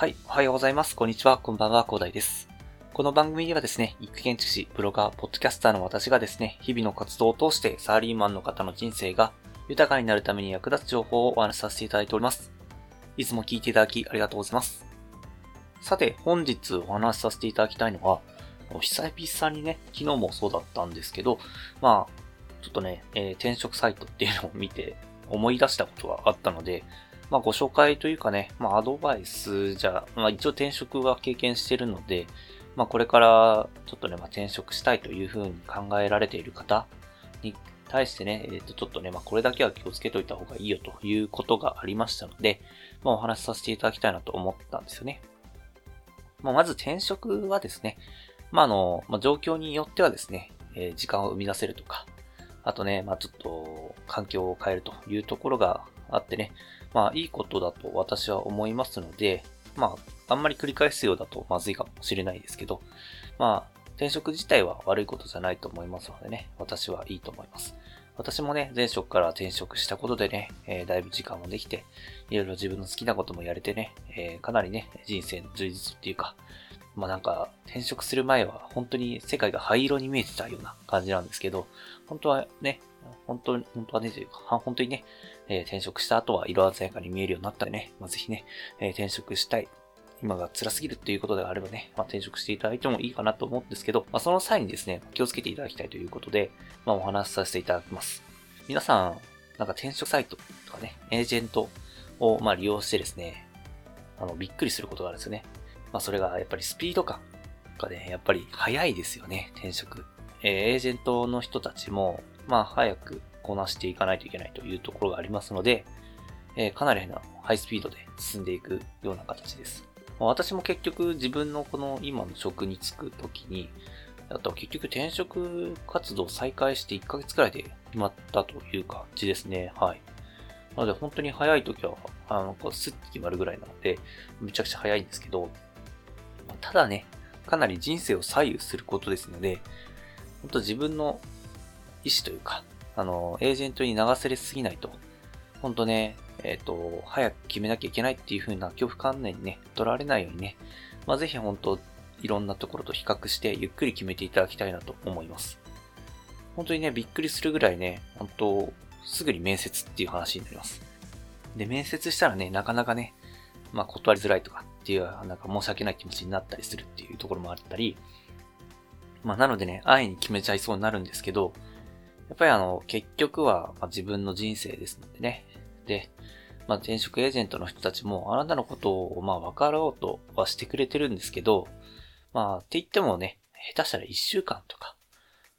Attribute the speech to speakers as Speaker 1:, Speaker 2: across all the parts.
Speaker 1: はいおはようございます。こんにちは。こんばんは。広大です。この番組ではですね、育建築士、ブロガー、ポッドキャスターの私がですね、日々の活動を通してサラリーマンの方の人生が豊かになるために役立つ情報をお話しさせていただいております。いつも聞いていただきありがとうございます。さて、本日お話しさせていただきたいのは、お久々にね、昨日もそうだったんですけど、まあ、ちょっとね、えー、転職サイトっていうのを見て思い出したことがあったので、まあ、ご紹介というかね、まあ、アドバイスじゃ、まあ、一応転職は経験してるので、まあ、これからちょっとね、まあ、転職したいというふうに考えられている方に対してね、えっ、ー、と、ちょっとね、まあ、これだけは気をつけといた方がいいよということがありましたので、まあ、お話しさせていただきたいなと思ったんですよね。まあ、まず転職はですね、まあ、あの、まあ、状況によってはですね、えー、時間を生み出せるとか、あとね、まあ、ちょっと環境を変えるというところがあってね、まあいいことだと私は思いますので、まああんまり繰り返すようだとまずいかもしれないですけど、まあ転職自体は悪いことじゃないと思いますのでね、私はいいと思います。私もね、前職から転職したことでね、えー、だいぶ時間もできて、いろいろ自分の好きなこともやれてね、えー、かなりね、人生の充実っていうか、まあなんか、転職する前は本当に世界が灰色に見えてたような感じなんですけど、本当はね、本当に、本当はね、というか、本当にね、えー、転職した後は色鮮やかに見えるようになったらね、まあ、ぜひね、えー、転職したい。今が辛すぎるっていうことであればね、まあ、転職していただいてもいいかなと思うんですけど、まあ、その際にですね、気をつけていただきたいということで、まあ、お話しさせていただきます。皆さん、なんか転職サイトとかね、エージェントをま利用してですね、あの、びっくりすることがあるんですよね。まあ、それがやっぱりスピード感がね、やっぱり早いですよね、転職。えー、エージェントの人たちも、まあ、早くこなしていかないといけないというところがありますので、えー、かなりのハイスピードで進んでいくような形です。ま私も結局自分のこの今の職に就くときに、あと結局転職活動を再開して1ヶ月くらいで決まったという感じですね。はい。なので本当に早い時は、あの、こうスッて決まるぐらいなので、めちゃくちゃ早いんですけど、ただね、かなり人生を左右することですので、本当自分の意思というか、あの、エージェントに流されすぎないと、ほんとね、えっ、ー、と、早く決めなきゃいけないっていう風な恐怖観念にね、取られないようにね、まあ、ぜひ本当いろんなところと比較してゆっくり決めていただきたいなと思います。本当にね、びっくりするぐらいね、本当すぐに面接っていう話になります。で、面接したらね、なかなかね、まあ断りづらいとかっていう、なんか申し訳ない気持ちになったりするっていうところもあったり、まあなのでね、安易に決めちゃいそうになるんですけど、やっぱりあの、結局は、ま自分の人生ですのでね。で、まあ、転職エージェントの人たちも、あなたのことを、まあ、分かろうとはしてくれてるんですけど、まあ、って言ってもね、下手したら1週間とか、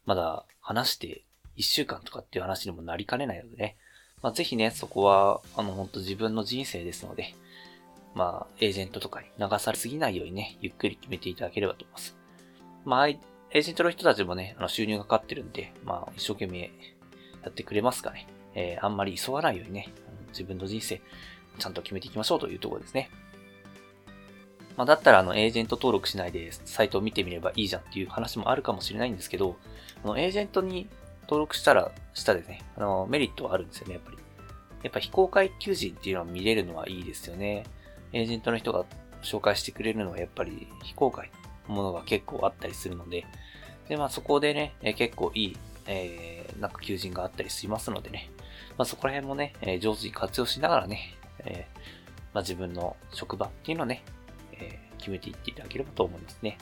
Speaker 1: まだ話して1週間とかっていう話にもなりかねないのでね。まあ、ぜひね、そこは、あの、本当自分の人生ですので、まあ、エージェントとかに流されすぎないようにね、ゆっくり決めていただければと思います。まあ、エージェントの人たちもね、あの収入がかかってるんで、まあ、一生懸命やってくれますかね。えー、あんまり急がないようにね、自分の人生、ちゃんと決めていきましょうというところですね。まあ、だったら、あの、エージェント登録しないで、サイトを見てみればいいじゃんっていう話もあるかもしれないんですけど、あの、エージェントに登録したら、したでね、あの、メリットはあるんですよね、やっぱり。やっぱ非公開求人っていうのを見れるのはいいですよね。エージェントの人が紹介してくれるのはやっぱり非公開ものが結構あったりするので、で、まあそこでね、え結構いい、えー、なんか求人があったりしますのでね、まあそこら辺もね、え上手に活用しながらね、えー、まあ自分の職場っていうのをね、えー、決めていっていただければと思いますね。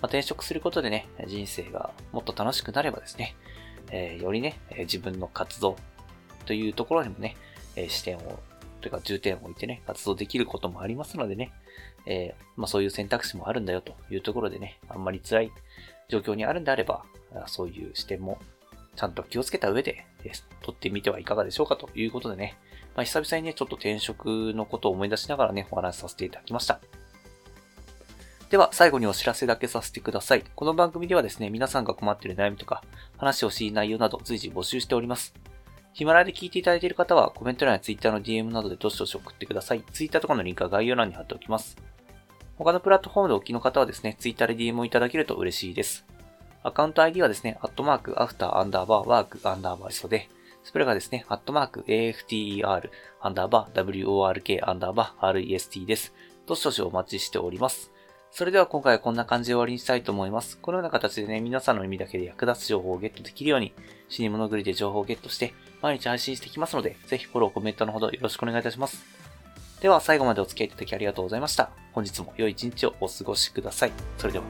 Speaker 1: まあ、転職することでね、人生がもっと楽しくなればですね、えー、よりね、自分の活動というところにもね、え視点を、というか重点を置いてね、活動できることもありますのでね、えー、まあそういう選択肢もあるんだよというところでね、あんまり辛い状況にあるんであれば、そういう視点もちゃんと気をつけた上で、取ってみてはいかがでしょうかということでね、まあ、久々にね、ちょっと転職のことを思い出しながらね、お話しさせていただきました。では、最後にお知らせだけさせてください。この番組ではですね、皆さんが困っている悩みとか、話をしい内容など随時募集しております。ヒマラヤで聞いていただいている方は、コメント欄や Twitter の DM などでどしどし送ってください。Twitter とかのリンクは概要欄に貼っておきます。他のプラットフォームでお聞きの方はですね、Twitter で DM をいただけると嬉しいです。アカウント ID はですね、アットマーク、アフター、アンダーバー、ワーク、アンダーバーリソで、スプレがですね、アットマーク、AFTER、アンダーバー、WORK、アンダーバー、REST です。どしどしお待ちしております。それでは今回はこんな感じで終わりにしたいと思います。このような形でね、皆さんの耳だけで役立つ情報をゲットできるように、死に物狂いで情報をゲットして、毎日配信してきますので、ぜひフォロー、コメントのほどよろしくお願いいたします。では最後までお付き合いいただきありがとうございました。本日も良い一日をお過ごしください。それでは。